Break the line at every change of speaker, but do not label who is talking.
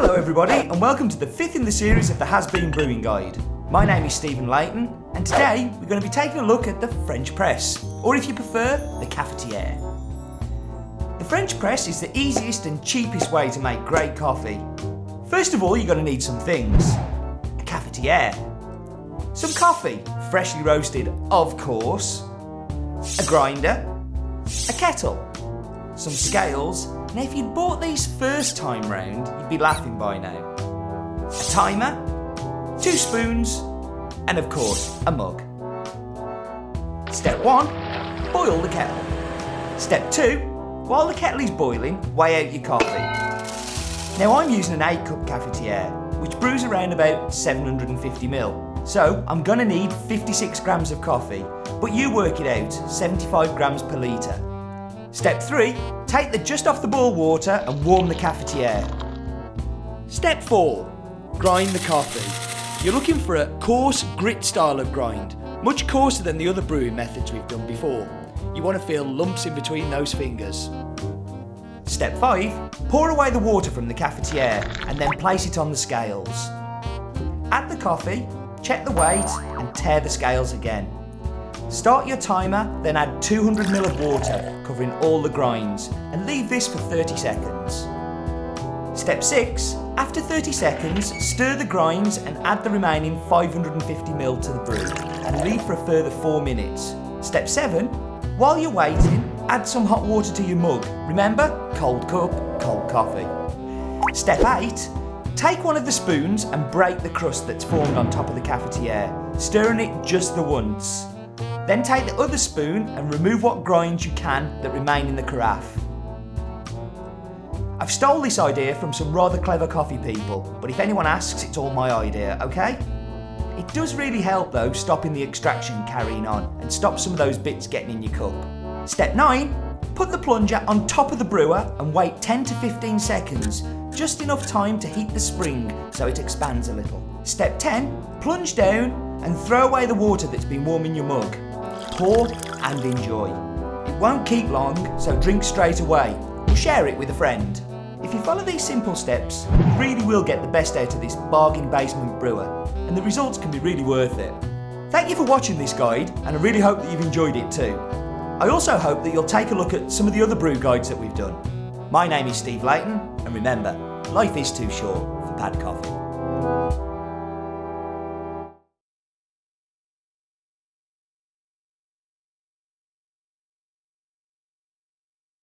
Hello, everybody, and welcome to the fifth in the series of the Has Bean Brewing Guide. My name is Stephen Leighton, and today we're going to be taking a look at the French press, or if you prefer, the cafetiere. The French press is the easiest and cheapest way to make great coffee. First of all, you're going to need some things a cafetiere, some coffee, freshly roasted, of course, a grinder, a kettle, some scales. Now, if you'd bought these first time round, you'd be laughing by now. A timer, two spoons, and of course, a mug. Step one, boil the kettle. Step two, while the kettle is boiling, weigh out your coffee. Now, I'm using an 8 cup cafetiere, which brews around about 750 ml. So, I'm gonna need 56 grams of coffee, but you work it out 75 grams per litre. Step 3 Take the just off the boil water and warm the cafetiere. Step 4 Grind the coffee. You're looking for a coarse grit style of grind, much coarser than the other brewing methods we've done before. You want to feel lumps in between those fingers. Step 5 Pour away the water from the cafetiere and then place it on the scales. Add the coffee, check the weight, and tare the scales again. Start your timer, then add 200 ml of water, covering all the grinds, and leave this for 30 seconds. Step 6. After 30 seconds, stir the grinds and add the remaining 550 ml to the brew, and leave for a further 4 minutes. Step 7. While you're waiting, add some hot water to your mug. Remember, cold cup, cold coffee. Step 8. Take one of the spoons and break the crust that's formed on top of the cafetiere, stirring it just the once. Then take the other spoon and remove what grinds you can that remain in the carafe. I've stole this idea from some rather clever coffee people, but if anyone asks, it's all my idea, okay? It does really help though, stopping the extraction carrying on and stop some of those bits getting in your cup. Step 9 Put the plunger on top of the brewer and wait 10 to 15 seconds, just enough time to heat the spring so it expands a little. Step 10 Plunge down and throw away the water that's been warming your mug. Pour and enjoy. It won't keep long, so drink straight away or share it with a friend. If you follow these simple steps, you really will get the best out of this bargain basement brewer, and the results can be really worth it. Thank you for watching this guide, and I really hope that you've enjoyed it too. I also hope that you'll take a look at some of the other brew guides that we've done. My name is Steve Leighton, and remember, life is too short for bad coffee.